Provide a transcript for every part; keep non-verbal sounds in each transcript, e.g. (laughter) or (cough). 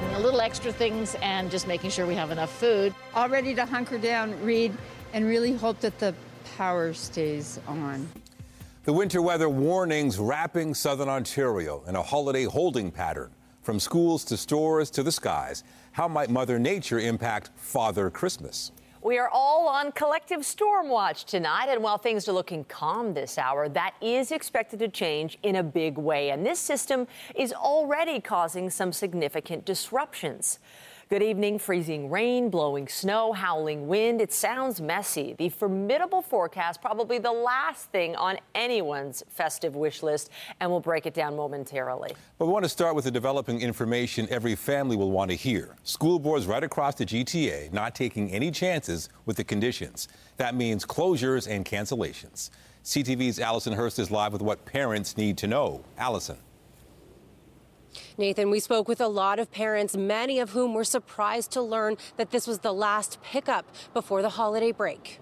getting a little extra things and just making sure we have enough food. All ready to hunker down, read, and really hope that the power stays on. The winter weather warnings wrapping southern Ontario in a holiday holding pattern. From schools to stores to the skies, how might Mother Nature impact Father Christmas? We are all on collective storm watch tonight, and while things are looking calm this hour, that is expected to change in a big way. And this system is already causing some significant disruptions. Good evening. Freezing rain, blowing snow, howling wind. It sounds messy. The formidable forecast, probably the last thing on anyone's festive wish list, and we'll break it down momentarily. But we want to start with the developing information every family will want to hear. School boards right across the GTA not taking any chances with the conditions. That means closures and cancellations. CTV's Allison Hurst is live with what parents need to know. Allison. Nathan, we spoke with a lot of parents, many of whom were surprised to learn that this was the last pickup before the holiday break.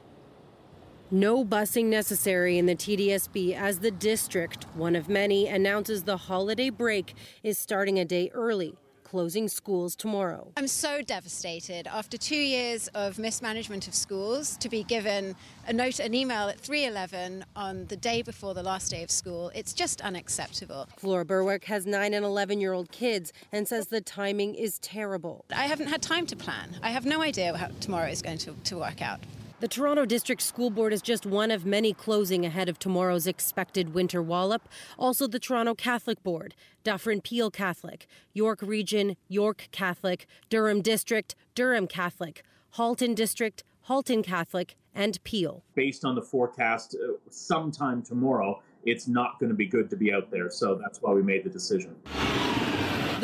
No busing necessary in the TDSB as the district, one of many, announces the holiday break is starting a day early closing schools tomorrow. I'm so devastated after two years of mismanagement of schools to be given a note, an email at 3:11 on the day before the last day of school. It's just unacceptable. Flora Berwick has nine and 11 year old kids and says the timing is terrible. I haven't had time to plan. I have no idea how tomorrow is going to, to work out. The Toronto District School Board is just one of many closing ahead of tomorrow's expected winter wallop. Also, the Toronto Catholic Board, Dufferin Peel Catholic, York Region, York Catholic, Durham District, Durham Catholic, Halton District, Halton Catholic, and Peel. Based on the forecast, uh, sometime tomorrow, it's not going to be good to be out there. So that's why we made the decision.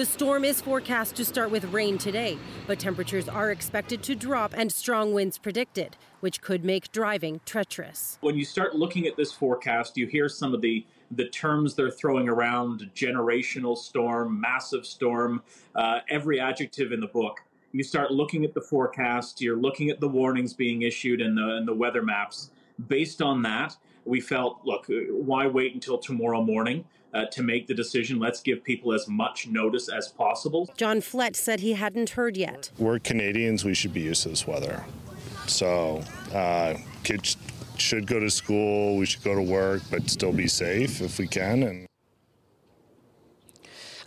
The storm is forecast to start with rain today, but temperatures are expected to drop and strong winds predicted, which could make driving treacherous. When you start looking at this forecast, you hear some of the the terms they're throwing around generational storm, massive storm, uh, every adjective in the book. You start looking at the forecast, you're looking at the warnings being issued and the, and the weather maps. Based on that, we felt, look, why wait until tomorrow morning? Uh, to make the decision. Let's give people as much notice as possible. John Flett said he hadn't heard yet. We're Canadians, we should be used to this weather. So, uh, kids should go to school, we should go to work, but still be safe if we can. And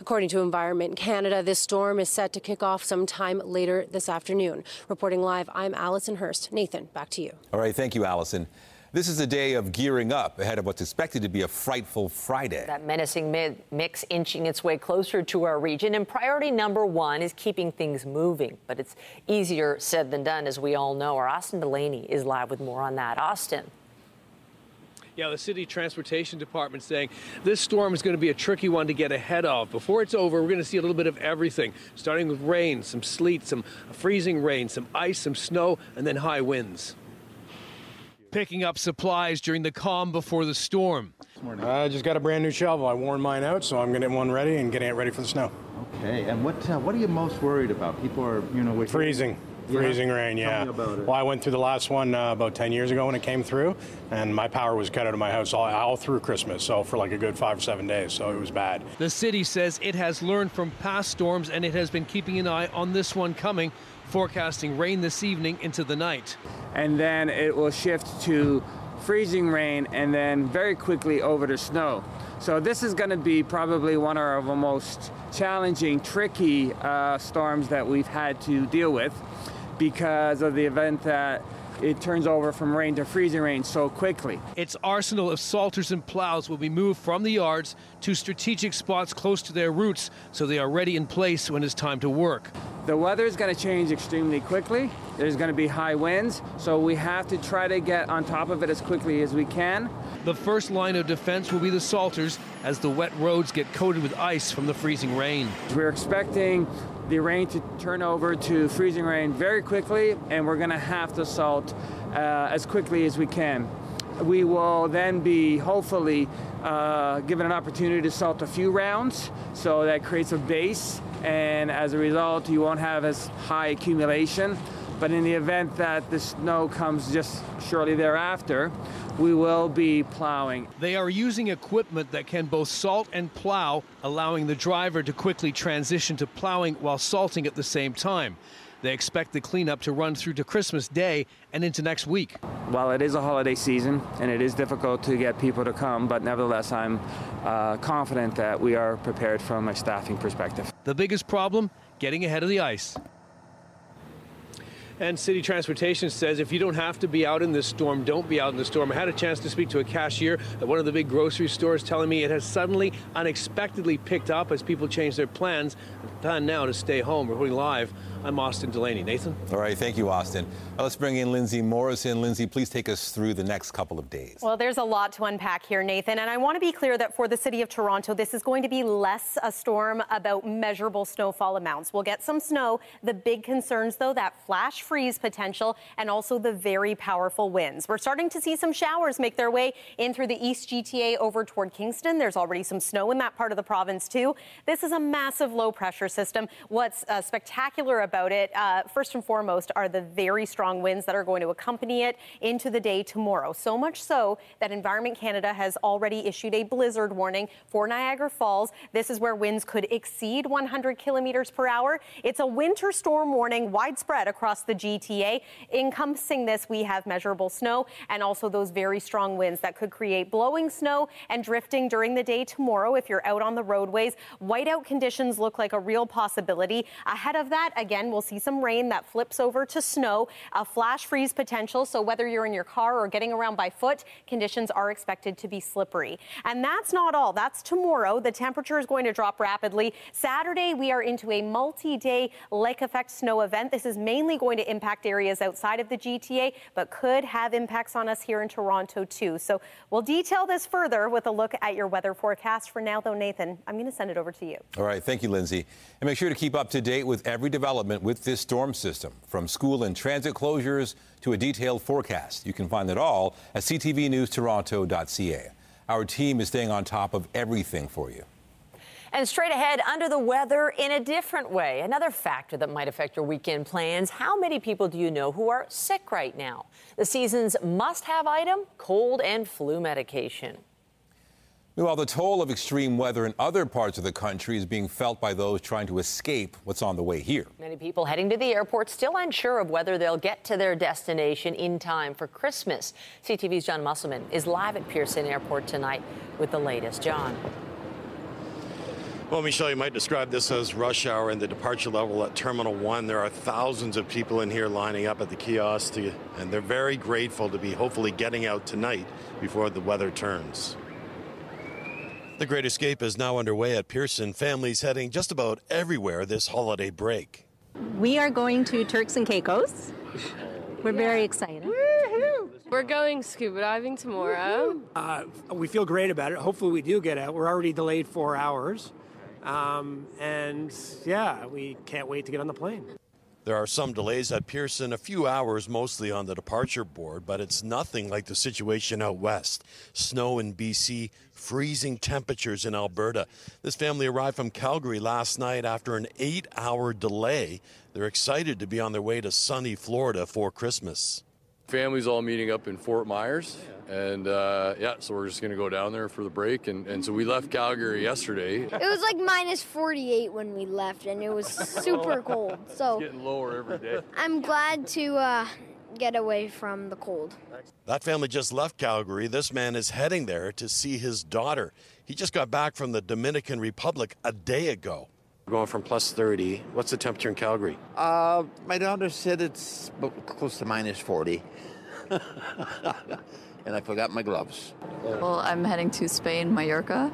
According to Environment Canada, this storm is set to kick off sometime later this afternoon. Reporting live, I'm Allison Hurst. Nathan, back to you. All right, thank you, Allison. This is a day of gearing up ahead of what's expected to be a frightful Friday. That menacing mix inching its way closer to our region, and priority number one is keeping things moving. But it's easier said than done, as we all know. Our Austin Delaney is live with more on that. Austin. Yeah, the city transportation department saying this storm is going to be a tricky one to get ahead of. Before it's over, we're going to see a little bit of everything, starting with rain, some sleet, some freezing rain, some ice, some snow, and then high winds picking up supplies during the calm before the storm. I just got a brand new shovel. I worn mine out, so I'm getting one ready and getting it ready for the snow. Okay, and what uh, what are you most worried about? People are, you know, freezing. Yeah. Freezing rain, yeah. Well, I went through the last one uh, about 10 years ago when it came through, and my power was cut out of my house all, all through Christmas, so for like a good five or seven days, so it was bad. The city says it has learned from past storms and it has been keeping an eye on this one coming forecasting rain this evening into the night. And then it will shift to freezing rain and then very quickly over to snow. So this is going to be probably one of the most challenging, tricky uh, storms that we've had to deal with because of the event that it turns over from rain to freezing rain so quickly. Its arsenal of salters and plows will be moved from the yards to strategic spots close to their routes so they are ready in place when it's time to work. The weather is going to change extremely quickly. There's going to be high winds, so we have to try to get on top of it as quickly as we can. The first line of defense will be the salters as the wet roads get coated with ice from the freezing rain. We're expecting the rain to turn over to freezing rain very quickly, and we're going to have to salt uh, as quickly as we can. We will then be hopefully uh, given an opportunity to salt a few rounds, so that creates a base, and as a result, you won't have as high accumulation. But in the event that the snow comes just shortly thereafter, we will be plowing. They are using equipment that can both salt and plow, allowing the driver to quickly transition to plowing while salting at the same time. They expect the cleanup to run through to Christmas Day and into next week. While it is a holiday season and it is difficult to get people to come, but nevertheless, I'm uh, confident that we are prepared from a staffing perspective. The biggest problem? Getting ahead of the ice. And City Transportation says if you don't have to be out in this storm, don't be out in the storm. I had a chance to speak to a cashier at one of the big grocery stores telling me it has suddenly, unexpectedly picked up as people change their plans. Plan now to stay home. Reporting live, I'm Austin Delaney. Nathan? All right, thank you, Austin. Now let's bring in Lindsay Morrison. Lindsay, please take us through the next couple of days. Well, there's a lot to unpack here, Nathan. And I want to be clear that for the city of Toronto, this is going to be less a storm about measurable snowfall amounts. We'll get some snow. The big concerns, though, that flash freeze potential and also the very powerful winds. We're starting to see some showers make their way in through the East GTA over toward Kingston. There's already some snow in that part of the province, too. This is a massive low pressure system. What's uh, spectacular about it, uh, first and foremost, are the very strong winds that are going to accompany it into the day tomorrow. So much so that Environment Canada has already issued a blizzard warning for Niagara Falls. This is where winds could exceed 100 kilometers per hour. It's a winter storm warning widespread across the GTA. Encompassing this, we have measurable snow and also those very strong winds that could create blowing snow and drifting during the day tomorrow if you're out on the roadways. Whiteout conditions look like a real possibility. Ahead of that, again, we'll see some rain that flips over to snow, a flash freeze potential. So whether you're in your car or getting around by foot, conditions are expected to be slippery. And that's not all. That's tomorrow. The temperature is going to drop rapidly. Saturday, we are into a multi-day lake effect snow event. This is mainly going to impact areas outside of the GTA, but could have impacts on us here in Toronto too. So we'll detail this further with a look at your weather forecast. For now, though, Nathan, I'm going to send it over to you. All right, thank you, Lindsay. And make sure to keep up to date with every development with this storm system, from school and transit closures to a detailed forecast. You can find it all at ctvnewstoronto.ca. Our team is staying on top of everything for you. And straight ahead, under the weather in a different way. Another factor that might affect your weekend plans. How many people do you know who are sick right now? The season's must have item cold and flu medication. Meanwhile, the toll of extreme weather in other parts of the country is being felt by those trying to escape what's on the way here. Many people heading to the airport still unsure of whether they'll get to their destination in time for Christmas. CTV's John Musselman is live at Pearson Airport tonight with the latest. John. Well, Michelle, you might describe this as rush hour in the departure level at Terminal 1. There are thousands of people in here lining up at the kiosk, to, and they're very grateful to be hopefully getting out tonight before the weather turns. The Great Escape is now underway at Pearson. Families heading just about everywhere this holiday break. We are going to Turks and Caicos. We're very excited. We're going scuba diving tomorrow. Uh, we feel great about it. Hopefully, we do get out. We're already delayed four hours. Um, and yeah, we can't wait to get on the plane. There are some delays at Pearson, a few hours mostly on the departure board, but it's nothing like the situation out west. Snow in BC, freezing temperatures in Alberta. This family arrived from Calgary last night after an eight hour delay. They're excited to be on their way to sunny Florida for Christmas. Family's all meeting up in Fort Myers. And uh, yeah, so we're just going to go down there for the break. And, and so we left Calgary yesterday. It was like minus 48 when we left, and it was super cold. (laughs) So it's getting lower every day. I'm glad to uh, get away from the cold. That family just left Calgary. This man is heading there to see his daughter. He just got back from the Dominican Republic a day ago. Going from plus 30. What's the temperature in Calgary? Uh, my daughter said it's close to minus 40. (laughs) and I forgot my gloves. Well, I'm heading to Spain, Mallorca.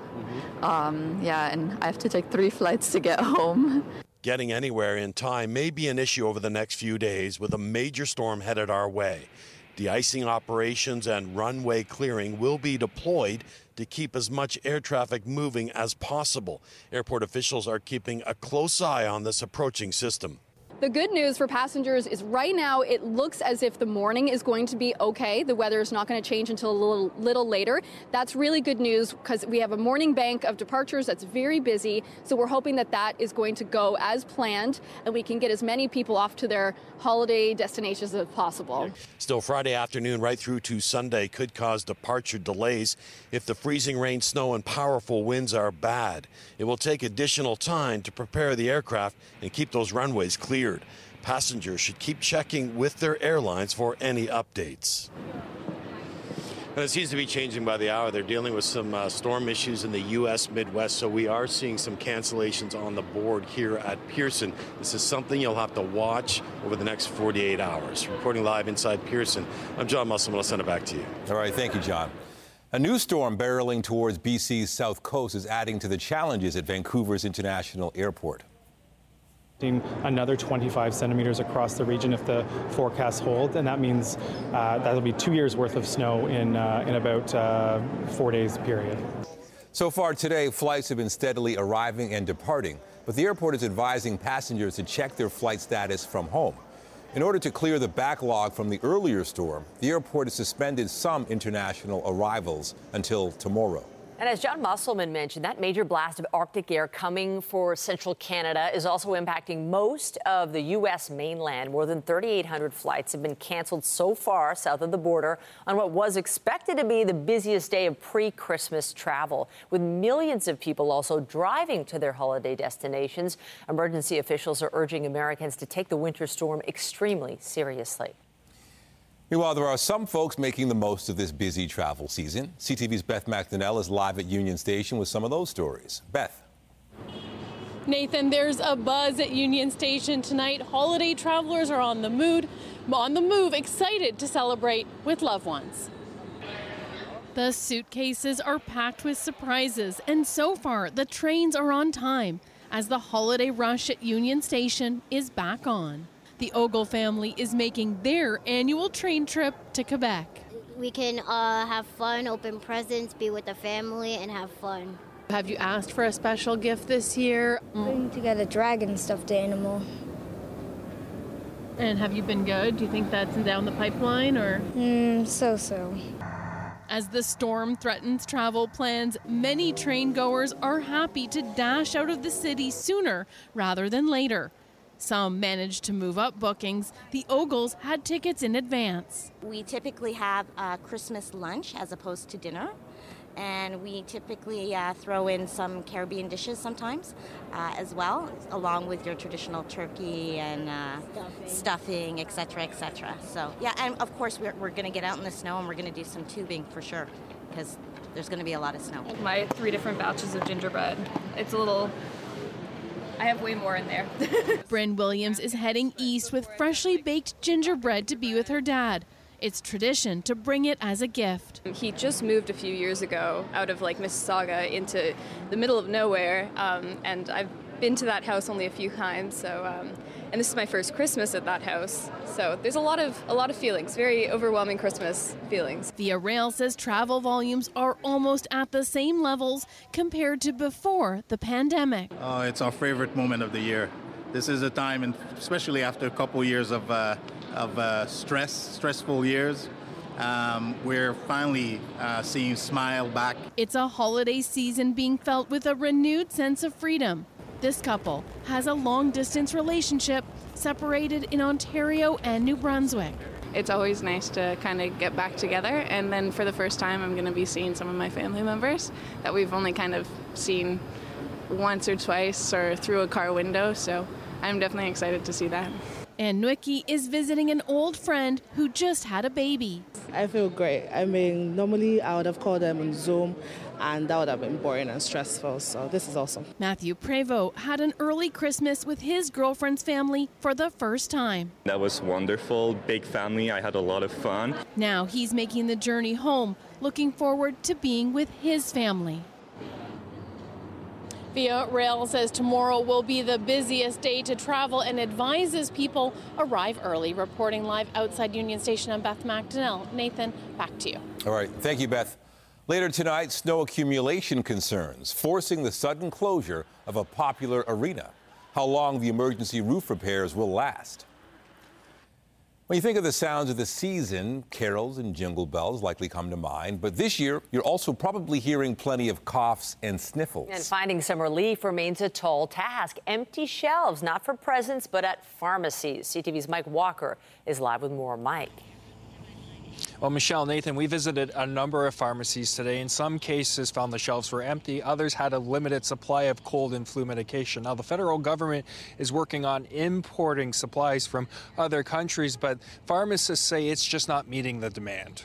Um, yeah, and I have to take three flights to get (laughs) home. Getting anywhere in time may be an issue over the next few days with a major storm headed our way. De-icing operations and runway clearing will be deployed to keep as much air traffic moving as possible. Airport officials are keeping a close eye on this approaching system. The good news for passengers is right now it looks as if the morning is going to be okay. The weather is not going to change until a little, little later. That's really good news because we have a morning bank of departures that's very busy. So we're hoping that that is going to go as planned and we can get as many people off to their holiday destinations as possible. Still, Friday afternoon right through to Sunday could cause departure delays if the freezing rain, snow, and powerful winds are bad. It will take additional time to prepare the aircraft and keep those runways cleared. Passengers should keep checking with their airlines for any updates. And it seems to be changing by the hour. They're dealing with some uh, storm issues in the U.S. Midwest, so we are seeing some cancellations on the board here at Pearson. This is something you'll have to watch over the next 48 hours. Reporting live inside Pearson, I'm John Musselman. I'll send it back to you. All right, thank you, John. A new storm barreling towards BC's south coast is adding to the challenges at Vancouver's International Airport. Another 25 centimeters across the region if the forecasts hold, and that means uh, that'll be two years worth of snow in uh, in about uh, four days period. So far today, flights have been steadily arriving and departing, but the airport is advising passengers to check their flight status from home. In order to clear the backlog from the earlier storm, the airport has suspended some international arrivals until tomorrow. And as John Musselman mentioned, that major blast of Arctic air coming for central Canada is also impacting most of the U.S. mainland. More than 3,800 flights have been canceled so far south of the border on what was expected to be the busiest day of pre Christmas travel, with millions of people also driving to their holiday destinations. Emergency officials are urging Americans to take the winter storm extremely seriously. Meanwhile, there are some folks making the most of this busy travel season. CTV's Beth McDonnell is live at Union Station with some of those stories. Beth. Nathan, there's a buzz at Union Station tonight. Holiday travelers are on the mood, on the move, excited to celebrate with loved ones. The suitcases are packed with surprises, and so far the trains are on time as the holiday rush at Union Station is back on. The Ogle family is making their annual train trip to Quebec. We can uh, have fun, open presents, be with the family, and have fun. Have you asked for a special gift this year? Mm. To get a dragon stuffed animal. And have you been good? Do you think that's down the pipeline or? Mm, so so. As the storm threatens travel plans, many train goers are happy to dash out of the city sooner rather than later. Some managed to move up bookings. The Ogles had tickets in advance. We typically have a Christmas lunch as opposed to dinner. And we typically uh, throw in some Caribbean dishes sometimes uh, as well, along with your traditional turkey and uh, stuffing, etc., etc. So, yeah, and of course, we're, we're going to get out in the snow and we're going to do some tubing for sure because there's going to be a lot of snow. My three different batches of gingerbread. It's a little I have way more in there. (laughs) Bryn Williams is heading east with freshly baked gingerbread to be with her dad. It's tradition to bring it as a gift. He just moved a few years ago out of like Mississauga into the middle of nowhere, um, and I've been to that house only a few times. So, um, and this is my first Christmas at that house. So there's a lot of a lot of feelings, very overwhelming Christmas feelings. Via Rail says travel volumes are almost at the same levels compared to before the pandemic. Uh, it's our favorite moment of the year. This is a time, and especially after a couple years of uh, of uh, stress, stressful years. Um, we're finally uh, seeing smile back. It's a holiday season being felt with a renewed sense of freedom. This couple has a long distance relationship separated in Ontario and New Brunswick. It's always nice to kind of get back together, and then for the first time, I'm going to be seeing some of my family members that we've only kind of seen once or twice or through a car window, so I'm definitely excited to see that. And Nwiki is visiting an old friend who just had a baby. I feel great. I mean, normally I would have called them on Zoom and that would have been boring and stressful. So this is awesome. Matthew Prevost had an early Christmas with his girlfriend's family for the first time. That was wonderful. Big family. I had a lot of fun. Now he's making the journey home, looking forward to being with his family. Via Rail says tomorrow will be the busiest day to travel and advises people arrive early. Reporting live outside Union Station, I'm Beth McDonnell. Nathan, back to you. All right. Thank you, Beth. Later tonight, snow accumulation concerns forcing the sudden closure of a popular arena. how long the emergency roof repairs will last. When you think of the sounds of the season, carols and jingle bells likely come to mind. But this year, you're also probably hearing plenty of coughs and sniffles. And finding some relief remains a tall task. Empty shelves, not for presents, but at pharmacies. CTV's Mike Walker is live with more. Mike. Well, Michelle, Nathan, we visited a number of pharmacies today. In some cases, found the shelves were empty. Others had a limited supply of cold and flu medication. Now, the federal government is working on importing supplies from other countries, but pharmacists say it's just not meeting the demand.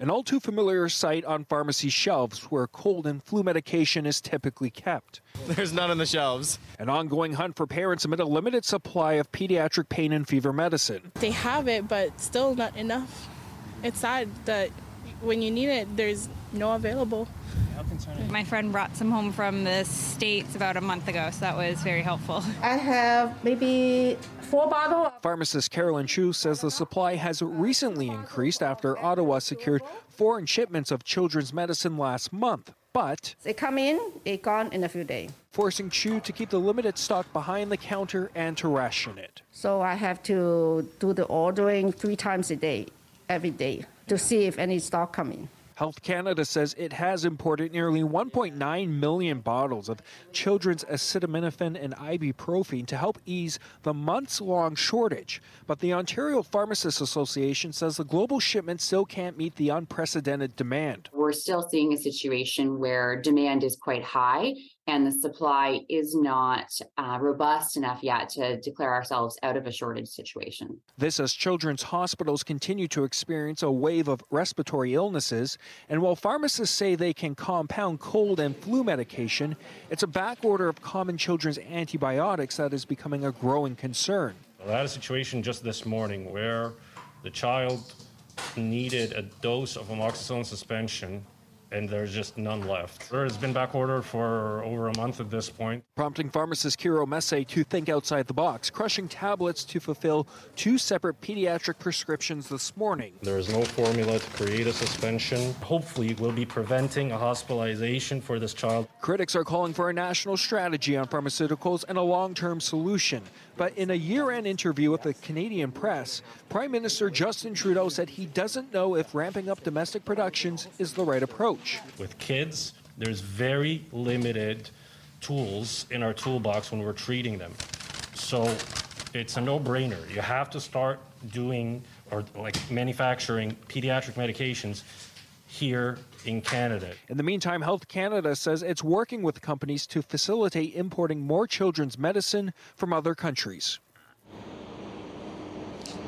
An all too familiar sight on pharmacy shelves where cold and flu medication is typically kept. There's none on the shelves. An ongoing hunt for parents amid a limited supply of pediatric pain and fever medicine. They have it, but still not enough. It's sad that when you need it, there's no available. My friend brought some home from the States about a month ago, so that was very helpful. (laughs) I have maybe four bottles. Pharmacist Carolyn Chu says the supply has recently increased after Ottawa secured foreign shipments of children's medicine last month. But they come in, they gone in a few days. Forcing Chu to keep the limited stock behind the counter and to ration it. So I have to do the ordering three times a day, every day, to see if any stock coming. Health Canada says it has imported nearly 1.9 million bottles of children's acetaminophen and ibuprofen to help ease the months long shortage. But the Ontario Pharmacists Association says the global shipment still can't meet the unprecedented demand. We're still seeing a situation where demand is quite high and the supply is not uh, robust enough yet to declare ourselves out of a shortage situation. This as children's hospitals continue to experience a wave of respiratory illnesses. And while pharmacists say they can compound cold and flu medication, it's a backorder of common children's antibiotics that is becoming a growing concern. I had a situation just this morning where the child needed a dose of amoxicillin suspension and there's just none left. It's been back ordered for over a month at this point. Prompting pharmacist Kyro Maseh to think outside the box, crushing tablets to fulfill two separate pediatric prescriptions this morning. There is no formula to create a suspension. Hopefully, we'll be preventing a hospitalization for this child. Critics are calling for a national strategy on pharmaceuticals and a long term solution. But in a year end interview with the Canadian press, Prime Minister Justin Trudeau said he doesn't know if ramping up domestic productions is the right approach. With kids, there's very limited tools in our toolbox when we're treating them. So it's a no brainer. You have to start doing or like manufacturing pediatric medications here in Canada. In the meantime, Health Canada says it's working with companies to facilitate importing more children's medicine from other countries.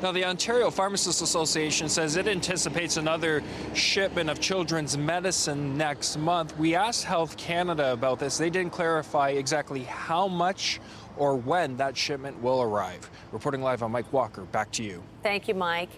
Now, the Ontario Pharmacists Association says it anticipates another shipment of children's medicine next month. We asked Health Canada about this. They didn't clarify exactly how much or when that shipment will arrive. Reporting live on Mike Walker, back to you. Thank you, Mike.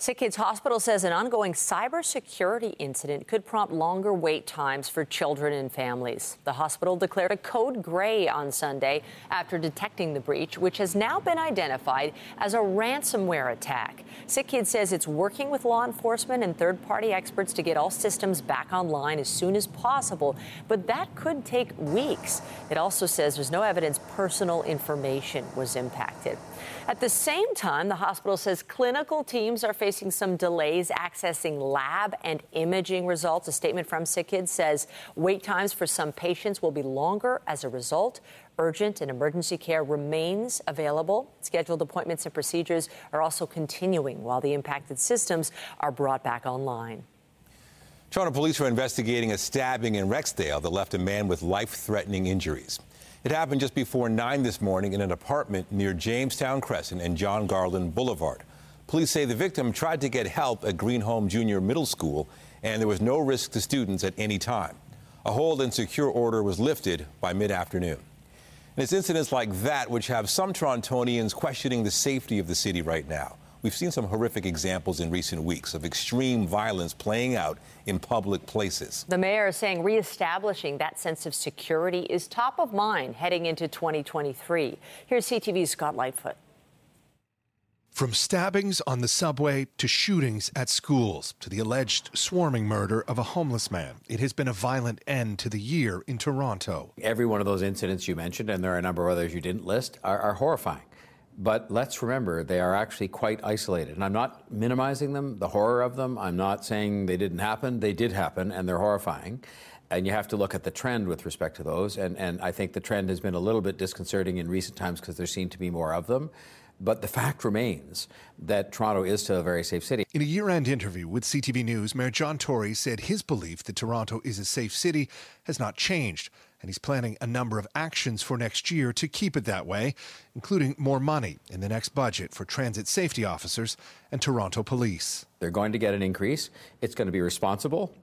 Sick Kids Hospital says an ongoing cybersecurity incident could prompt longer wait times for children and families. The hospital declared a code gray on Sunday after detecting the breach, which has now been identified as a ransomware attack. Sick Kids says it's working with law enforcement and third party experts to get all systems back online as soon as possible, but that could take weeks. It also says there's no evidence personal information was impacted. At the same time, the hospital says clinical teams are facing some delays accessing lab and imaging results. A statement from Sick Kids says wait times for some patients will be longer as a result. Urgent and emergency care remains available. Scheduled appointments and procedures are also continuing while the impacted systems are brought back online. Toronto police are investigating a stabbing in Rexdale that left a man with life threatening injuries. It happened just before 9 this morning in an apartment near Jamestown Crescent and John Garland Boulevard. Police say the victim tried to get help at Greenholme Junior Middle School, and there was no risk to students at any time. A hold and secure order was lifted by mid afternoon. And it's incidents like that which have some Torontonians questioning the safety of the city right now. We've seen some horrific examples in recent weeks of extreme violence playing out in public places. The mayor is saying reestablishing that sense of security is top of mind heading into 2023. Here's CTV's Scott Lightfoot. From stabbings on the subway to shootings at schools to the alleged swarming murder of a homeless man, it has been a violent end to the year in Toronto. Every one of those incidents you mentioned, and there are a number of others you didn't list, are, are horrifying. But let's remember, they are actually quite isolated. And I'm not minimizing them, the horror of them. I'm not saying they didn't happen. They did happen, and they're horrifying. And you have to look at the trend with respect to those. And, and I think the trend has been a little bit disconcerting in recent times because there seem to be more of them. But the fact remains that Toronto is still a very safe city. In a year end interview with CTV News, Mayor John Tory said his belief that Toronto is a safe city has not changed, and he's planning a number of actions for next year to keep it that way, including more money in the next budget for transit safety officers and Toronto police. They're going to get an increase. It's going to be responsible.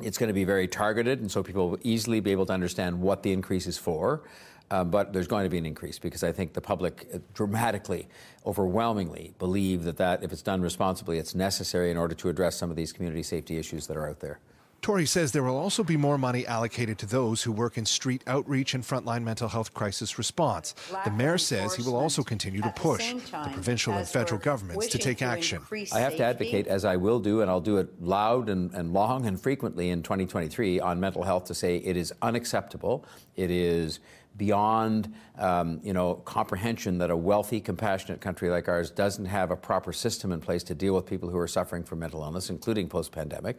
It's going to be very targeted, and so people will easily be able to understand what the increase is for. Uh, but there's going to be an increase because I think the public uh, dramatically, overwhelmingly believe that, that if it's done responsibly, it's necessary in order to address some of these community safety issues that are out there. Tory says there will also be more money allocated to those who work in street outreach and frontline mental health crisis response. The mayor says he will also continue to push the provincial and federal governments to take action. I have to advocate, as I will do, and I'll do it loud and, and long and frequently in 2023 on mental health to say it is unacceptable. It is beyond um, you know comprehension that a wealthy, compassionate country like ours doesn't have a proper system in place to deal with people who are suffering from mental illness, including post-pandemic.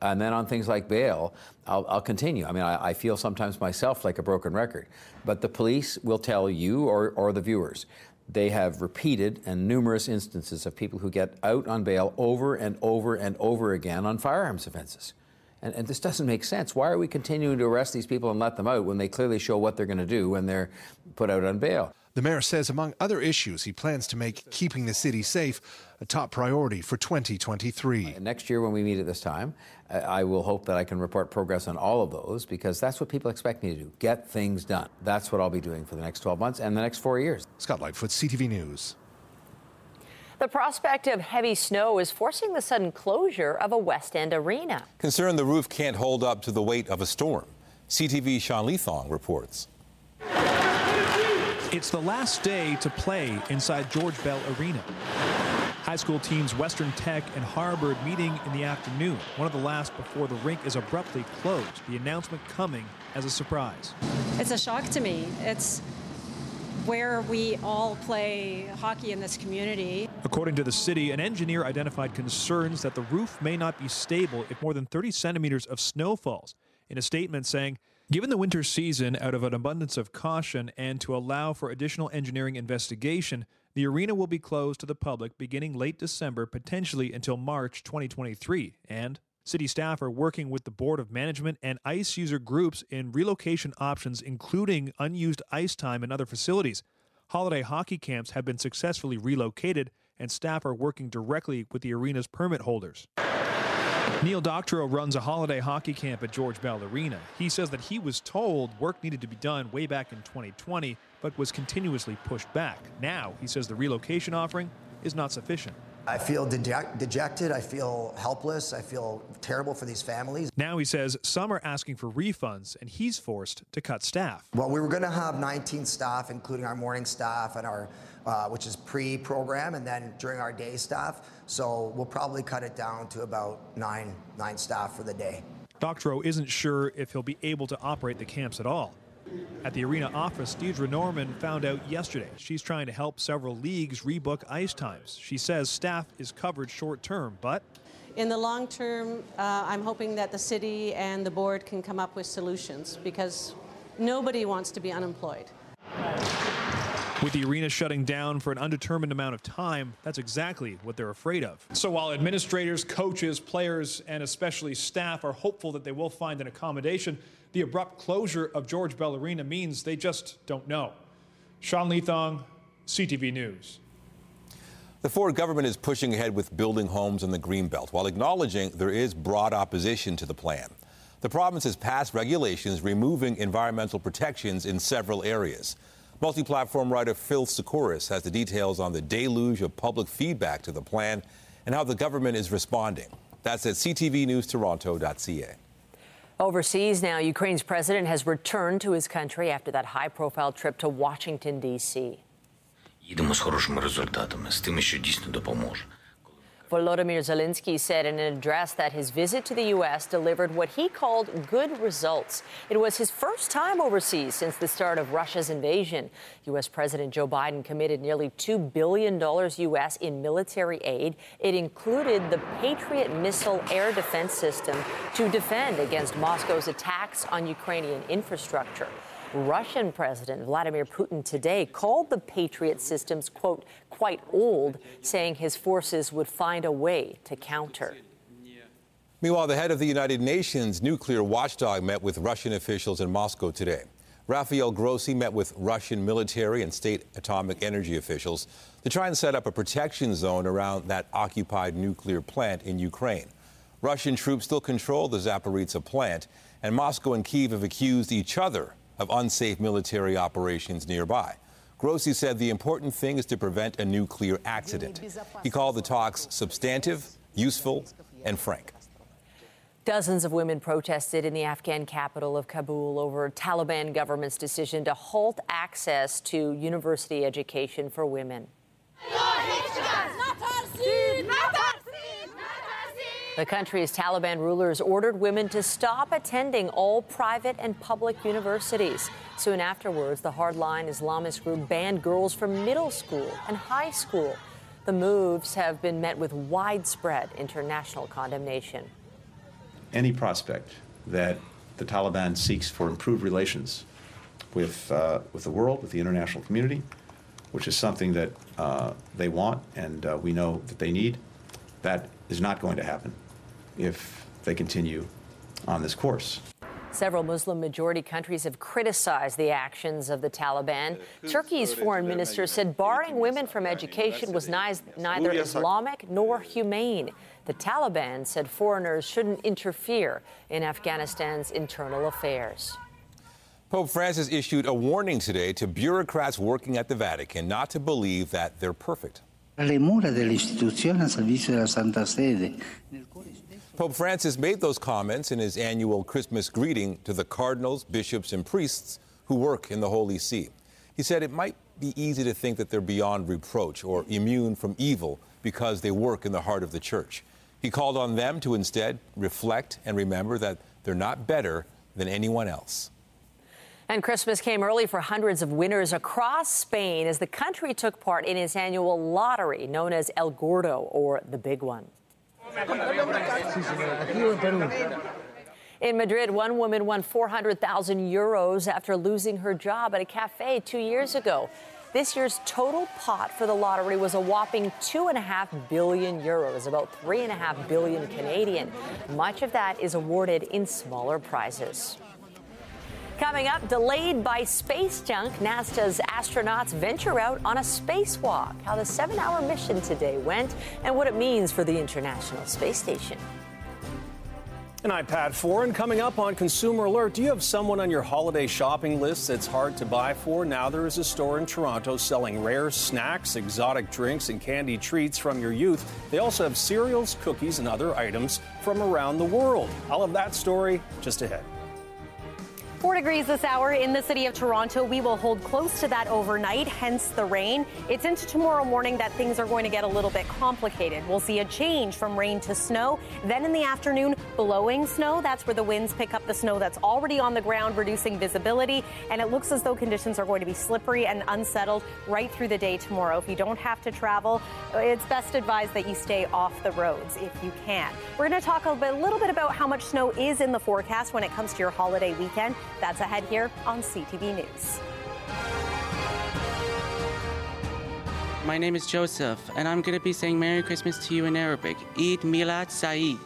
And then on things like bail, I'll, I'll continue. I mean, I, I, feel sometimes myself like a broken record, but the police will tell you or, or the viewers. They have repeated and numerous instances of people who get out on bail over and over and over again on firearms offenses. And, and, this doesn't make sense. Why are we continuing to arrest these people and let them out when they clearly show what they're going to do when they're put out on bail? The mayor says, among other issues, he plans to make keeping the city safe a top priority for 2023. Uh, next year, when we meet at this time, I will hope that I can report progress on all of those because that's what people expect me to do get things done. That's what I'll be doing for the next 12 months and the next four years. Scott Lightfoot, CTV News. The prospect of heavy snow is forcing the sudden closure of a West End arena. Concerned the roof can't hold up to the weight of a storm. CTV's Sean Leathong reports. It's the last day to play inside George Bell Arena. High school teams Western Tech and Harvard meeting in the afternoon, one of the last before the rink is abruptly closed. The announcement coming as a surprise. It's a shock to me. It's where we all play hockey in this community. According to the city, an engineer identified concerns that the roof may not be stable if more than 30 centimeters of snow falls. In a statement saying, Given the winter season, out of an abundance of caution and to allow for additional engineering investigation, the arena will be closed to the public beginning late December, potentially until March 2023. And City staff are working with the Board of Management and ICE user groups in relocation options, including unused ice time in other facilities. Holiday hockey camps have been successfully relocated, and staff are working directly with the arena's permit holders. Neil Doctorow runs a holiday hockey camp at George Bell Arena. He says that he was told work needed to be done way back in 2020, but was continuously pushed back. Now, he says the relocation offering is not sufficient. I feel deject- dejected. I feel helpless. I feel terrible for these families. Now he says some are asking for refunds and he's forced to cut staff. Well, we were going to have 19 staff, including our morning staff and our, uh, which is pre-program, and then during our day staff. So we'll probably cut it down to about nine, nine staff for the day. Doctorow isn't sure if he'll be able to operate the camps at all. At the arena office, Deidre Norman found out yesterday she's trying to help several leagues rebook ice times. She says staff is covered short term, but in the long term, uh, I'm hoping that the city and the board can come up with solutions because nobody wants to be unemployed. With the arena shutting down for an undetermined amount of time, that's exactly what they're afraid of. So while administrators, coaches, players, and especially staff are hopeful that they will find an accommodation, the abrupt closure of George Bell Arena means they just don't know. Sean Leathong, CTV News. The Ford government is pushing ahead with building homes in the Greenbelt while acknowledging there is broad opposition to the plan. The province has passed regulations removing environmental protections in several areas. Multi platform writer Phil Tsekouras has the details on the deluge of public feedback to the plan and how the government is responding. That's at ctvnewstoronto.ca. Overseas now, Ukraine's president has returned to his country after that high profile trip to Washington, D.C. Йдемо з хорошими результатами, з тими, що дійсно допоможе. Volodymyr Zelensky said in an address that his visit to the U.S. delivered what he called good results. It was his first time overseas since the start of Russia's invasion. U.S. President Joe Biden committed nearly $2 billion U.S. in military aid. It included the Patriot missile air defense system to defend against Moscow's attacks on Ukrainian infrastructure. Russian President Vladimir Putin today called the Patriot systems, quote, quite old, saying his forces would find a way to counter. Meanwhile, the head of the United Nations nuclear watchdog met with Russian officials in Moscow today. Rafael Grossi met with Russian military and state atomic energy officials to try and set up a protection zone around that occupied nuclear plant in Ukraine. Russian troops still control the Zaporizhzhia plant, and Moscow and Kiev have accused each other of unsafe military operations nearby. Grossi said the important thing is to prevent a nuclear accident. He called the talks substantive, useful, and frank. Dozens of women protested in the Afghan capital of Kabul over Taliban government's decision to halt access to university education for women. The country's Taliban rulers ordered women to stop attending all private and public universities. Soon afterwards, the hardline Islamist group banned girls from middle school and high school. The moves have been met with widespread international condemnation. Any prospect that the Taliban seeks for improved relations with, uh, with the world, with the international community, which is something that uh, they want and uh, we know that they need, that is not going to happen if they continue on this course. Several Muslim majority countries have criticized the actions of the Taliban. Turkey's foreign minister said barring women from education was neither Islamic nor humane. The Taliban said foreigners shouldn't interfere in Afghanistan's internal affairs. Pope Francis issued a warning today to bureaucrats working at the Vatican not to believe that they're perfect. le mura dell'istituzione al servizio della Santa Sede. Pope Francis made those comments in his annual Christmas greeting to the cardinals, bishops, and priests who work in the Holy See. He said it might be easy to think that they're beyond reproach or immune from evil because they work in the heart of the church. He called on them to instead reflect and remember that they're not better than anyone else. And Christmas came early for hundreds of winners across Spain as the country took part in its annual lottery known as El Gordo or the Big One. In Madrid, one woman won 400,000 euros after losing her job at a cafe two years ago. This year's total pot for the lottery was a whopping 2.5 billion euros, about 3.5 billion Canadian. Much of that is awarded in smaller prizes. Coming up, delayed by space junk, NASA's astronauts venture out on a spacewalk. How the seven hour mission today went and what it means for the International Space Station. An iPad 4, and coming up on Consumer Alert, do you have someone on your holiday shopping list that's hard to buy for? Now there is a store in Toronto selling rare snacks, exotic drinks, and candy treats from your youth. They also have cereals, cookies, and other items from around the world. All of that story just ahead. Four degrees this hour in the city of Toronto. We will hold close to that overnight, hence the rain. It's into tomorrow morning that things are going to get a little bit complicated. We'll see a change from rain to snow. Then in the afternoon, blowing snow. That's where the winds pick up the snow that's already on the ground, reducing visibility. And it looks as though conditions are going to be slippery and unsettled right through the day tomorrow. If you don't have to travel, it's best advised that you stay off the roads if you can. We're going to talk a, little bit about how much snow is in the forecast when it comes to your holiday weekend. That's ahead here on CTV News. My name is Joseph, and I'm going to be saying Merry Christmas to you in Arabic. Eid Milad Saeed.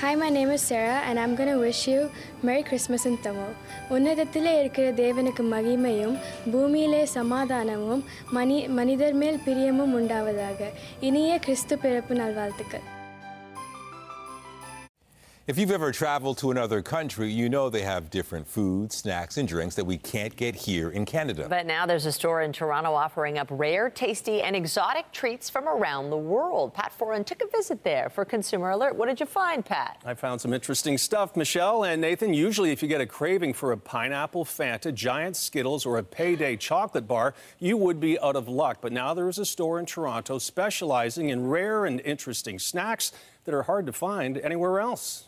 Hi, my name is Sarah, and I'm going to wish you Merry Christmas in Tamil. உன்னதத்திலே இருக்கிற தேவனுக்கு மகிமையும் பூமியிலே சமாதானமும் money மனிதர் மேல் பிரியமும் உண்டாவதாக இனிய கிறிஸ்து பிறப்பு நல்வாழ்த்துக்கள் if you've ever traveled to another country, you know they have different foods, snacks, and drinks that we can't get here in Canada. But now there's a store in Toronto offering up rare, tasty, and exotic treats from around the world. Pat Foran took a visit there for Consumer Alert. What did you find, Pat? I found some interesting stuff, Michelle and Nathan. Usually, if you get a craving for a pineapple Fanta, giant Skittles, or a payday chocolate bar, you would be out of luck. But now there is a store in Toronto specializing in rare and interesting snacks that are hard to find anywhere else.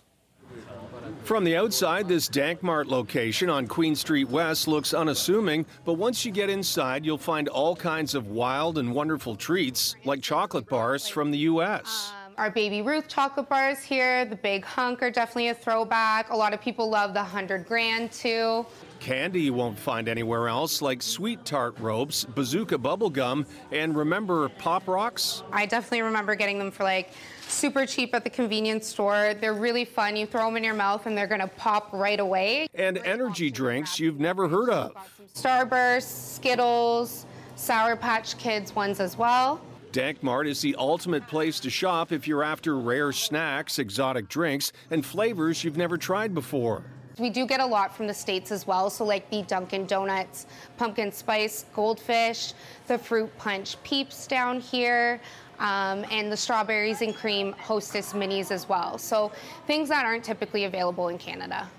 From the outside, this Dankmart location on Queen Street West looks unassuming, but once you get inside, you'll find all kinds of wild and wonderful treats, like chocolate bars from the U.S. Um, our Baby Ruth chocolate bars here, the Big Hunk are definitely a throwback. A lot of people love the 100 grand too. Candy you won't find anywhere else, like Sweet Tart Ropes, Bazooka Bubblegum, and remember Pop Rocks? I definitely remember getting them for like super cheap at the convenience store. They're really fun. You throw them in your mouth and they're going to pop right away. And energy drinks you've never heard of. Starburst, Skittles, Sour Patch Kids ones as well. Dankmart is the ultimate place to shop if you're after rare snacks, exotic drinks, and flavors you've never tried before. We do get a lot from the States as well, so like the Dunkin' Donuts, pumpkin spice goldfish, the fruit punch peeps down here, um, and the strawberries and cream hostess minis as well. So things that aren't typically available in Canada.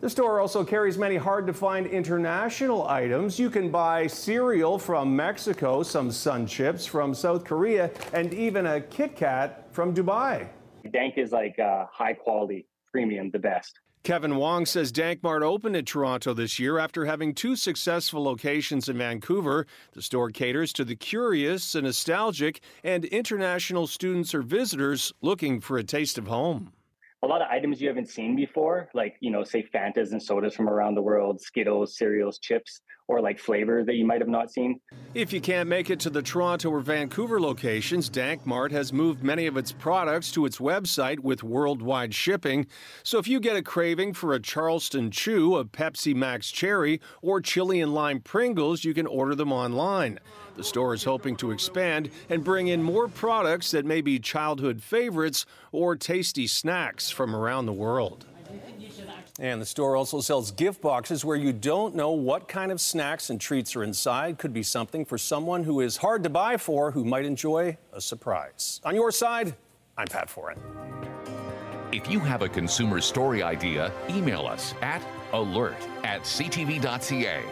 The store also carries many hard to find international items. You can buy cereal from Mexico, some sun chips from South Korea, and even a Kit Kat from Dubai. Dank is like uh, high quality, premium, the best. Kevin Wong says Dankmart opened in Toronto this year after having two successful locations in Vancouver. The store caters to the curious and nostalgic and international students or visitors looking for a taste of home. A lot of items you haven't seen before, like, you know, say Fantas and sodas from around the world, Skittles, cereals, chips, or like flavors that you might have not seen. If you can't make it to the Toronto or Vancouver locations, Dankmart has moved many of its products to its website with worldwide shipping. So if you get a craving for a Charleston Chew, a Pepsi Max Cherry, or chili and lime Pringles, you can order them online. The store is hoping to expand and bring in more products that may be childhood favorites or tasty snacks from around the world. And the store also sells gift boxes where you don't know what kind of snacks and treats are inside. Could be something for someone who is hard to buy for who might enjoy a surprise. On your side, I'm Pat Foran. If you have a consumer story idea, email us at alert at ctv.ca.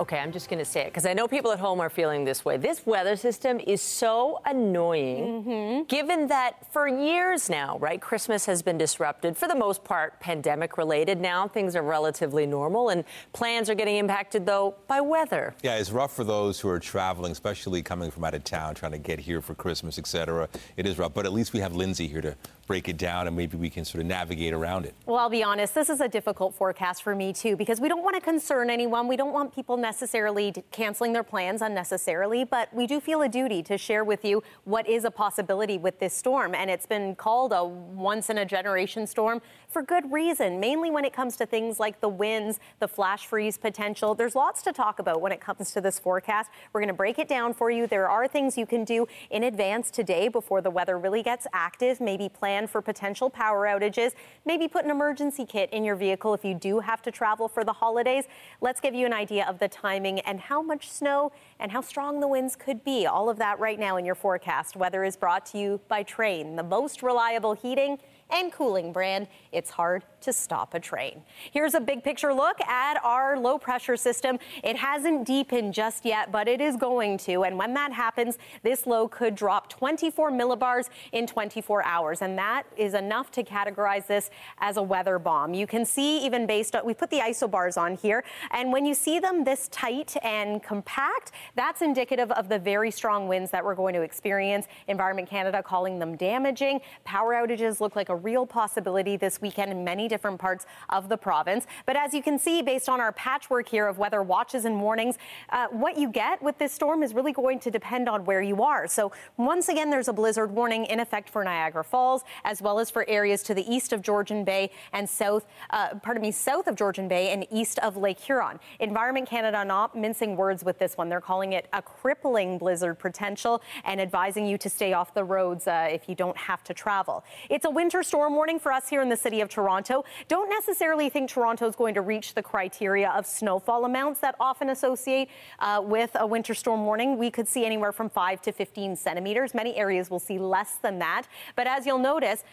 Okay, I'm just going to say it because I know people at home are feeling this way. This weather system is so annoying, mm-hmm. given that for years now, right, Christmas has been disrupted, for the most part, pandemic related. Now things are relatively normal, and plans are getting impacted, though, by weather. Yeah, it's rough for those who are traveling, especially coming from out of town, trying to get here for Christmas, etc. It is rough, but at least we have Lindsay here to break it down and maybe we can sort of navigate around it. Well, I'll be honest, this is a difficult forecast for me, too, because we don't want to concern anyone. We don't want people necessarily canceling their plans unnecessarily, but we do feel a duty to share with you what is a possibility with this storm. And it's been called a once in a generation storm for good reason, mainly when it comes to things like the winds, the flash freeze potential. There's lots to talk about when it comes to this forecast. We're going to break it down for you. There are things you can do in advance today before the weather really gets active. Maybe plan for potential power outages. Maybe put an emergency kit in your vehicle if you do have to travel for the holidays. Let's give you an idea of the timing and how much snow and how strong the winds could be. All of that right now in your forecast. Weather is brought to you by Trane, the most reliable heating and cooling brand. It's hard to stop a train. Here's a big picture look at our low pressure system. It hasn't deepened just yet, but it is going to. And when that happens, this low could drop 24 millibars in 24 hours. And that is enough to categorize this as a weather bomb. You can see even based on, we put the isobars on here. And when you see them this tight and compact, that's indicative of the very strong winds that we're going to experience. Environment Canada calling them damaging. Power outages look like a real possibility this weekend in many different parts of the province. But as you can see, based on our patchwork here of weather watches and warnings, uh, what you get with this storm is really going to depend on where you are. So once again, there's a blizzard warning in effect for Niagara Falls, as well as for areas to the east of Georgian Bay and south, uh, pardon me, south of Georgian Bay and east of Lake Huron. Environment Canada not mincing words with this one. They're calling it a crippling blizzard potential and advising you to stay off the roads uh, if you don't have to travel. It's a winter storm warning for us here in the city of Toronto. Don't necessarily think Toronto is going to reach the criteria of snowfall amounts that often associate uh, with a winter storm warning. We could see anywhere from 5 to 15 centimeters. Many areas will see less than that. But as you'll notice,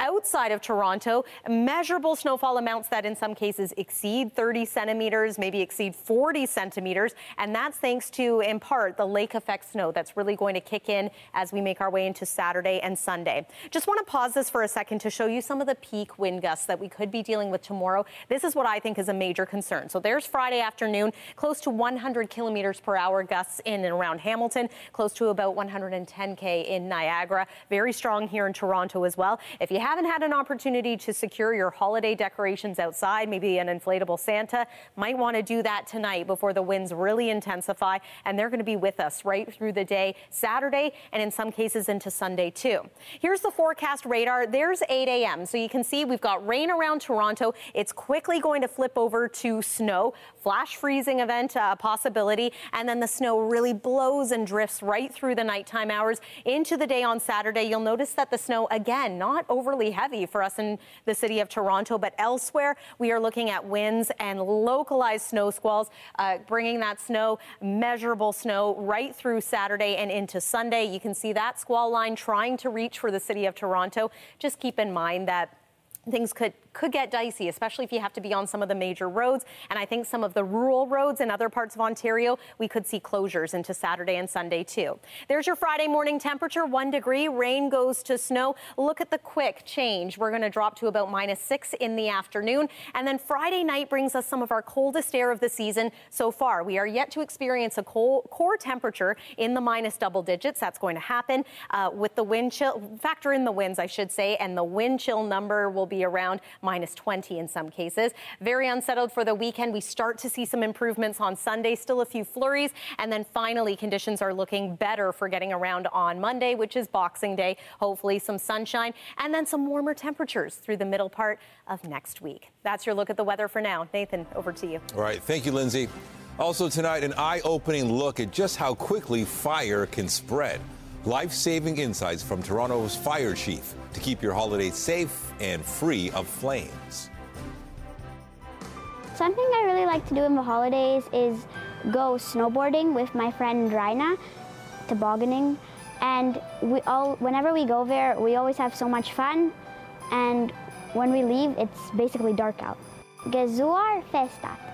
outside of Toronto, measurable snowfall amounts that in some cases exceed 30 centimeters, maybe exceed 40 centimeters. And that's thanks to, in part, the lake effect snow that's really going to kick in as we make our way into Saturday and Sunday. Just want to pause this for a second to show you some of the peak wind gusts that we could be dealing with tomorrow. This is what I think is a major concern. So there's Friday afternoon, close to 100 kilometers per hour gusts in and around Hamilton, close to about 110K in Niagara. Very strong here in Toronto as well. If you haven't had an opportunity to secure your holiday decorations outside, maybe an inflatable Santa, might want to do that tonight before the winds really intensify. And they're going to be with us right through the day, Saturday, and in some cases into Sunday too. Here's the forecast radar. There's 8 a.m. So you can see we've got rain around Toronto. It's quickly going to flip over to snow, flash freezing event uh, possibility, and then the snow really blows and drifts right through the nighttime hours into the day on Saturday. You'll notice that the snow, again, not overly overly heavy for us in the city of Toronto, but elsewhere we are looking at winds and localized snow squalls, uh, bringing that snow, measurable snow, right through Saturday and into Sunday. You can see that squall line trying to reach for the city of Toronto. Just keep in mind that things could could get dicey, especially if you have to be on some of the major roads. And I think some of the rural roads in other parts of Ontario, we could see closures into Saturday and Sunday too. There's your Friday morning temperature, one degree. Rain goes to snow. Look at the quick change. We're going to drop to about minus six in the afternoon. And then Friday night brings us some of our coldest air of the season so far. We are yet to experience a cold, core temperature in the minus double digits. That's going to happen uh, with the wind chill. Factor in the winds, I should say, and the wind chill number will be around minus 20 in some cases. Very unsettled for the weekend. We start to see some improvements on Sunday, still a few flurries. And then finally, conditions are looking better for getting around on Monday, which is Boxing Day. Hopefully, some sunshine and then some warmer temperatures through the middle part of next week. That's your look at the weather for now. Nathan, over to you. All right. Thank you, Lindsay. Also, tonight, an eye opening look at just how quickly fire can spread. Life saving insights from Toronto's fire chief to keep your holiday safe and free of flames. Something I really like to do in the holidays is go snowboarding with my friend Raina, tobogganing, and we all whenever we go there, we always have so much fun, and when we leave, it's basically dark out. Gezuar Festat.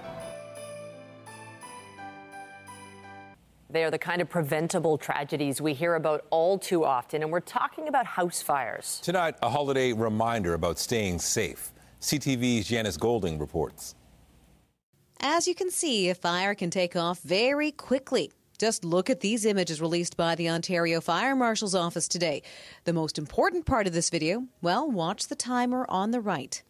They are the kind of preventable tragedies we hear about all too often, and we're talking about house fires. Tonight, a holiday reminder about staying safe. CTV's Janice Golding reports. As you can see, a fire can take off very quickly. Just look at these images released by the Ontario Fire Marshal's office today. The most important part of this video, well, watch the timer on the right.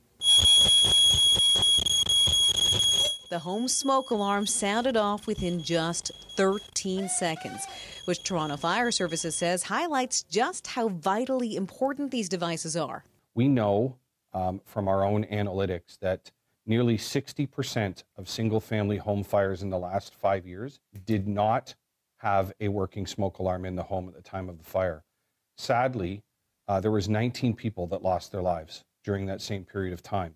The home smoke alarm sounded off within just 13 seconds, which Toronto Fire Services says highlights just how vitally important these devices are. We know um, from our own analytics that nearly 60% of single family home fires in the last five years did not have a working smoke alarm in the home at the time of the fire. Sadly, uh, there was 19 people that lost their lives during that same period of time.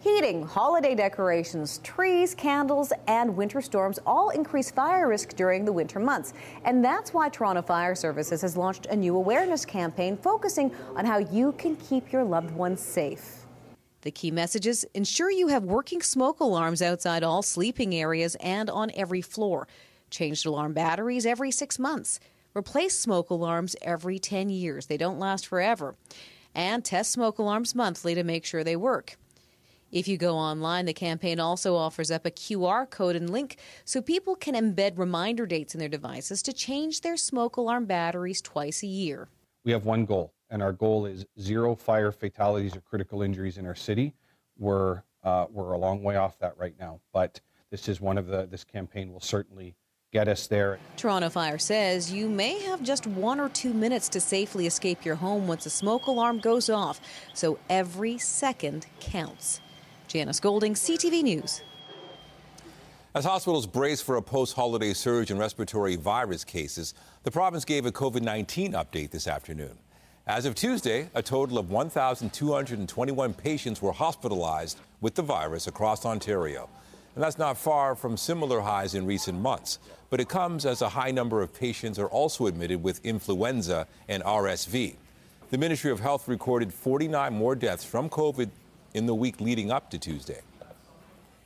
Heating, holiday decorations, trees, candles, and winter storms all increase fire risk during the winter months. And that's why Toronto Fire Services has launched a new awareness campaign focusing on how you can keep your loved ones safe. The key messages ensure you have working smoke alarms outside all sleeping areas and on every floor. Change alarm batteries every six months. Replace smoke alarms every 10 years. They don't last forever. And test smoke alarms monthly to make sure they work. If you go online, the campaign also offers up a QR code and link so people can embed reminder dates in their devices to change their smoke alarm batteries twice a year. We have one goal, and our goal is zero fire fatalities or critical injuries in our city. We're uh, we're a long way off that right now, but this is one of the this campaign will certainly get us there. Toronto Fire says you may have just one or two minutes to safely escape your home once a smoke alarm goes off, so every second counts. Janice Golding, CTV News. As hospitals brace for a post holiday surge in respiratory virus cases, the province gave a COVID 19 update this afternoon. As of Tuesday, a total of 1,221 patients were hospitalized with the virus across Ontario. And that's not far from similar highs in recent months. But it comes as a high number of patients are also admitted with influenza and RSV. The Ministry of Health recorded 49 more deaths from COVID in the week leading up to Tuesday.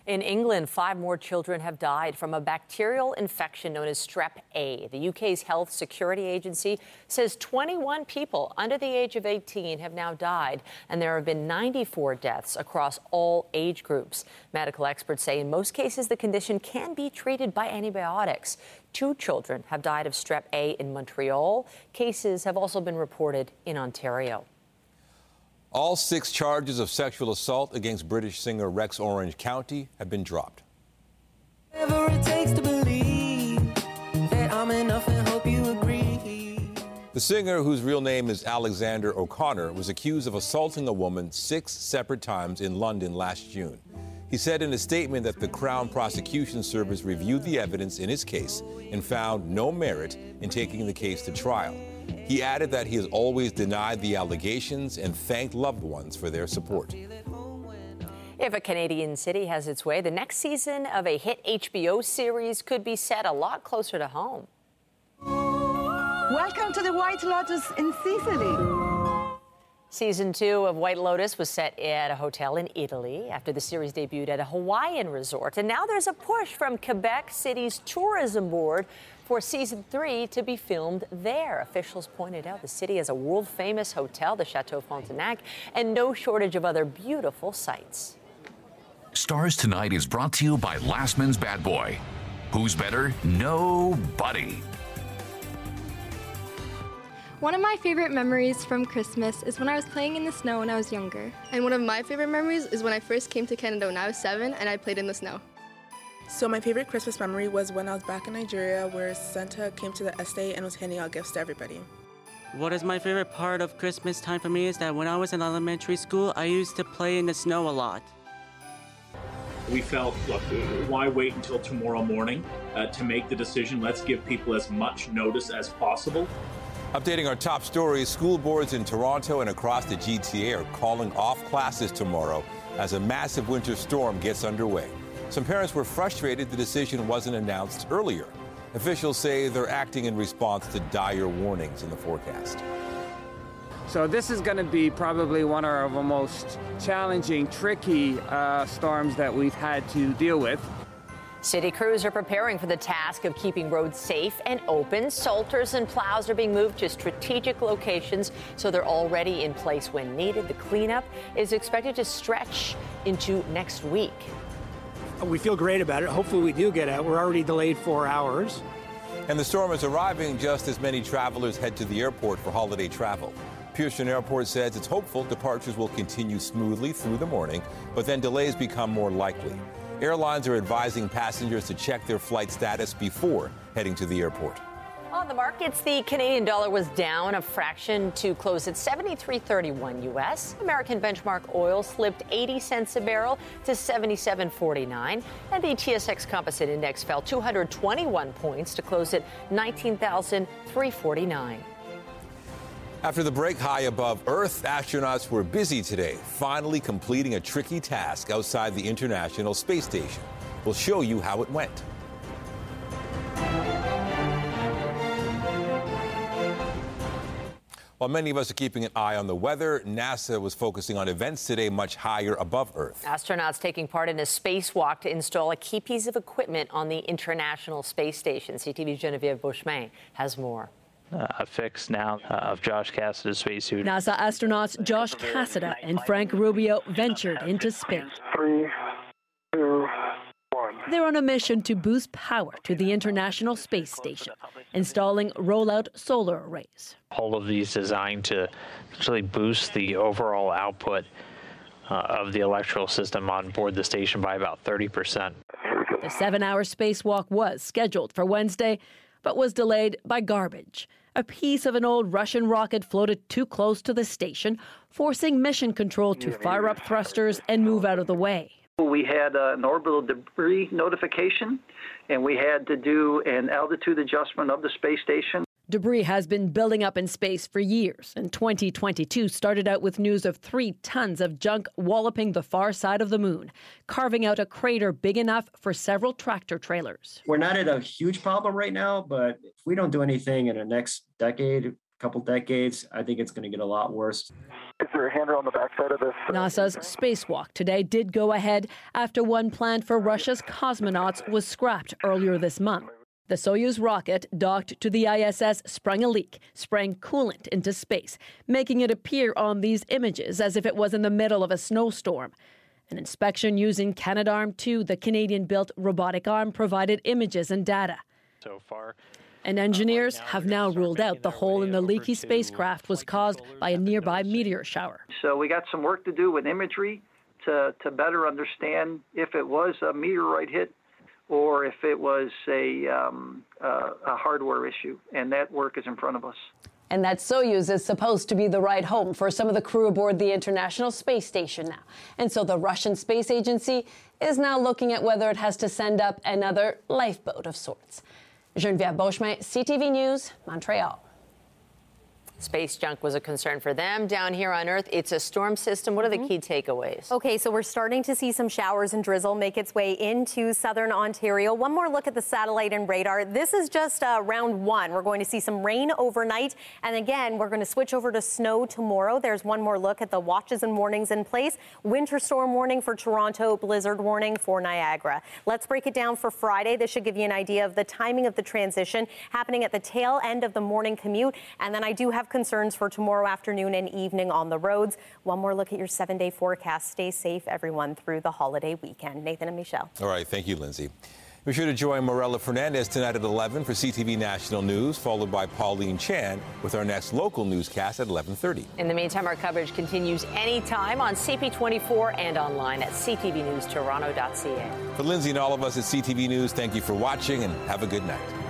In England, five more children have died from a bacterial infection known as strep A. The UK's health security agency says 21 people under the age of 18 have now died, and there have been 94 deaths across all age groups. Medical experts say in most cases the condition can be treated by antibiotics. Two children have died of strep A in Montreal. Cases have also been reported in Ontario. All six charges of sexual assault against British singer Rex Orange County have been dropped. The singer, whose real name is Alexander O'Connor, was accused of assaulting a woman six separate times in London last June. He said in a statement that the Crown Prosecution Service reviewed the evidence in his case and found no merit in taking the case to trial. He added that he has always denied the allegations and thanked loved ones for their support. If a Canadian city has its way, the next season of a hit HBO series could be set a lot closer to home. Welcome to the White Lotus in Sicily. Season two of White Lotus was set at a hotel in Italy after the series debuted at a Hawaiian resort. And now there's a push from Quebec City's tourism board for season three to be filmed there. Officials pointed out the city has a world famous hotel, the Chateau Frontenac, and no shortage of other beautiful sights. Stars Tonight is brought to you by Lastman's Bad Boy. Who's better? Nobody. One of my favorite memories from Christmas is when I was playing in the snow when I was younger. And one of my favorite memories is when I first came to Canada when I was seven and I played in the snow. So my favorite Christmas memory was when I was back in Nigeria where Santa came to the estate and was handing out gifts to everybody. What is my favorite part of Christmas time for me is that when I was in elementary school, I used to play in the snow a lot. We felt, look, why wait until tomorrow morning uh, to make the decision? Let's give people as much notice as possible. Updating our top stories, school boards in Toronto and across the GTA are calling off classes tomorrow as a massive winter storm gets underway. Some parents were frustrated the decision wasn't announced earlier. Officials say they're acting in response to dire warnings in the forecast. So this is going to be probably one of our most challenging, tricky uh, storms that we've had to deal with. City crews are preparing for the task of keeping roads safe and open. Salters and plows are being moved to strategic locations so they're already in place when needed. The cleanup is expected to stretch into next week. We feel great about it. Hopefully, we do get out. We're already delayed four hours. And the storm is arriving just as many travelers head to the airport for holiday travel. Pearson Airport says it's hopeful departures will continue smoothly through the morning, but then delays become more likely. Airlines are advising passengers to check their flight status before heading to the airport. On the markets, the Canadian dollar was down a fraction to close at 73.31 US. American benchmark oil slipped 80 cents a barrel to 77.49, and the TSX Composite Index fell 221 points to close at 19,349. After the break high above Earth, astronauts were busy today, finally completing a tricky task outside the International Space Station. We'll show you how it went. While many of us are keeping an eye on the weather, NASA was focusing on events today much higher above Earth. Astronauts taking part in a spacewalk to install a key piece of equipment on the International Space Station. CTV's Genevieve Beauchemin has more. Uh, a fix now uh, of Josh Cassada's spacesuit. NASA astronauts Josh Cassada and Frank Rubio ventured into space. Three, two, one. They're on a mission to boost power to the International Space Station. installing rollout solar arrays. All of these designed to actually boost the overall output uh, of the electrical system on board the station by about 30 percent. The seven hour spacewalk was scheduled for Wednesday, but was delayed by garbage. A piece of an old Russian rocket floated too close to the station, forcing mission control to fire up thrusters and move out of the way. We had uh, an orbital debris notification, and we had to do an altitude adjustment of the space station. Debris has been building up in space for years, and 2022 started out with news of three tons of junk walloping the far side of the moon, carving out a crater big enough for several tractor trailers. We're not at a huge problem right now, but if we don't do anything in the next decade, couple decades, I think it's going to get a lot worse. Is there a handrail on the backside of this? NASA's spacewalk today did go ahead after one planned for Russia's cosmonauts was scrapped earlier this month. The Soyuz rocket docked to the ISS sprung a leak, spraying coolant into space, making it appear on these images as if it was in the middle of a snowstorm. An inspection using Canadarm2, the Canadian built robotic arm, provided images and data. So far, and engineers have now ruled out the hole in the leaky spacecraft was caused by a nearby meteor shower. So we got some work to do with imagery to, to better understand if it was a meteorite hit or if it was a, um, uh, a hardware issue. And that work is in front of us. And that Soyuz is supposed to be the right home for some of the crew aboard the International Space Station now. And so the Russian Space Agency is now looking at whether it has to send up another lifeboat of sorts. Geneviève Beauchemin, CTV News, Montreal. Space junk was a concern for them. Down here on Earth, it's a storm system. What are the key takeaways? Okay, so we're starting to see some showers and drizzle make its way into southern Ontario. One more look at the satellite and radar. This is just uh, round one. We're going to see some rain overnight. And again, we're going to switch over to snow tomorrow. There's one more look at the watches and warnings in place. Winter storm warning for Toronto, blizzard warning for Niagara. Let's break it down for Friday. This should give you an idea of the timing of the transition happening at the tail end of the morning commute. And then I do have concerns for tomorrow afternoon and evening on the roads. One more look at your seven day forecast. Stay safe, everyone, through the holiday weekend. Nathan and Michelle. All right. Thank you, Lindsay. Be sure to join Morella Fernandez tonight at 11 for CTV National News, followed by Pauline Chan with our next local newscast at 11:30. In the meantime, our coverage continues anytime on CP24 and online at ctvnewstoronto.ca. For Lindsay and all of us at CTV News, thank you for watching and have a good night.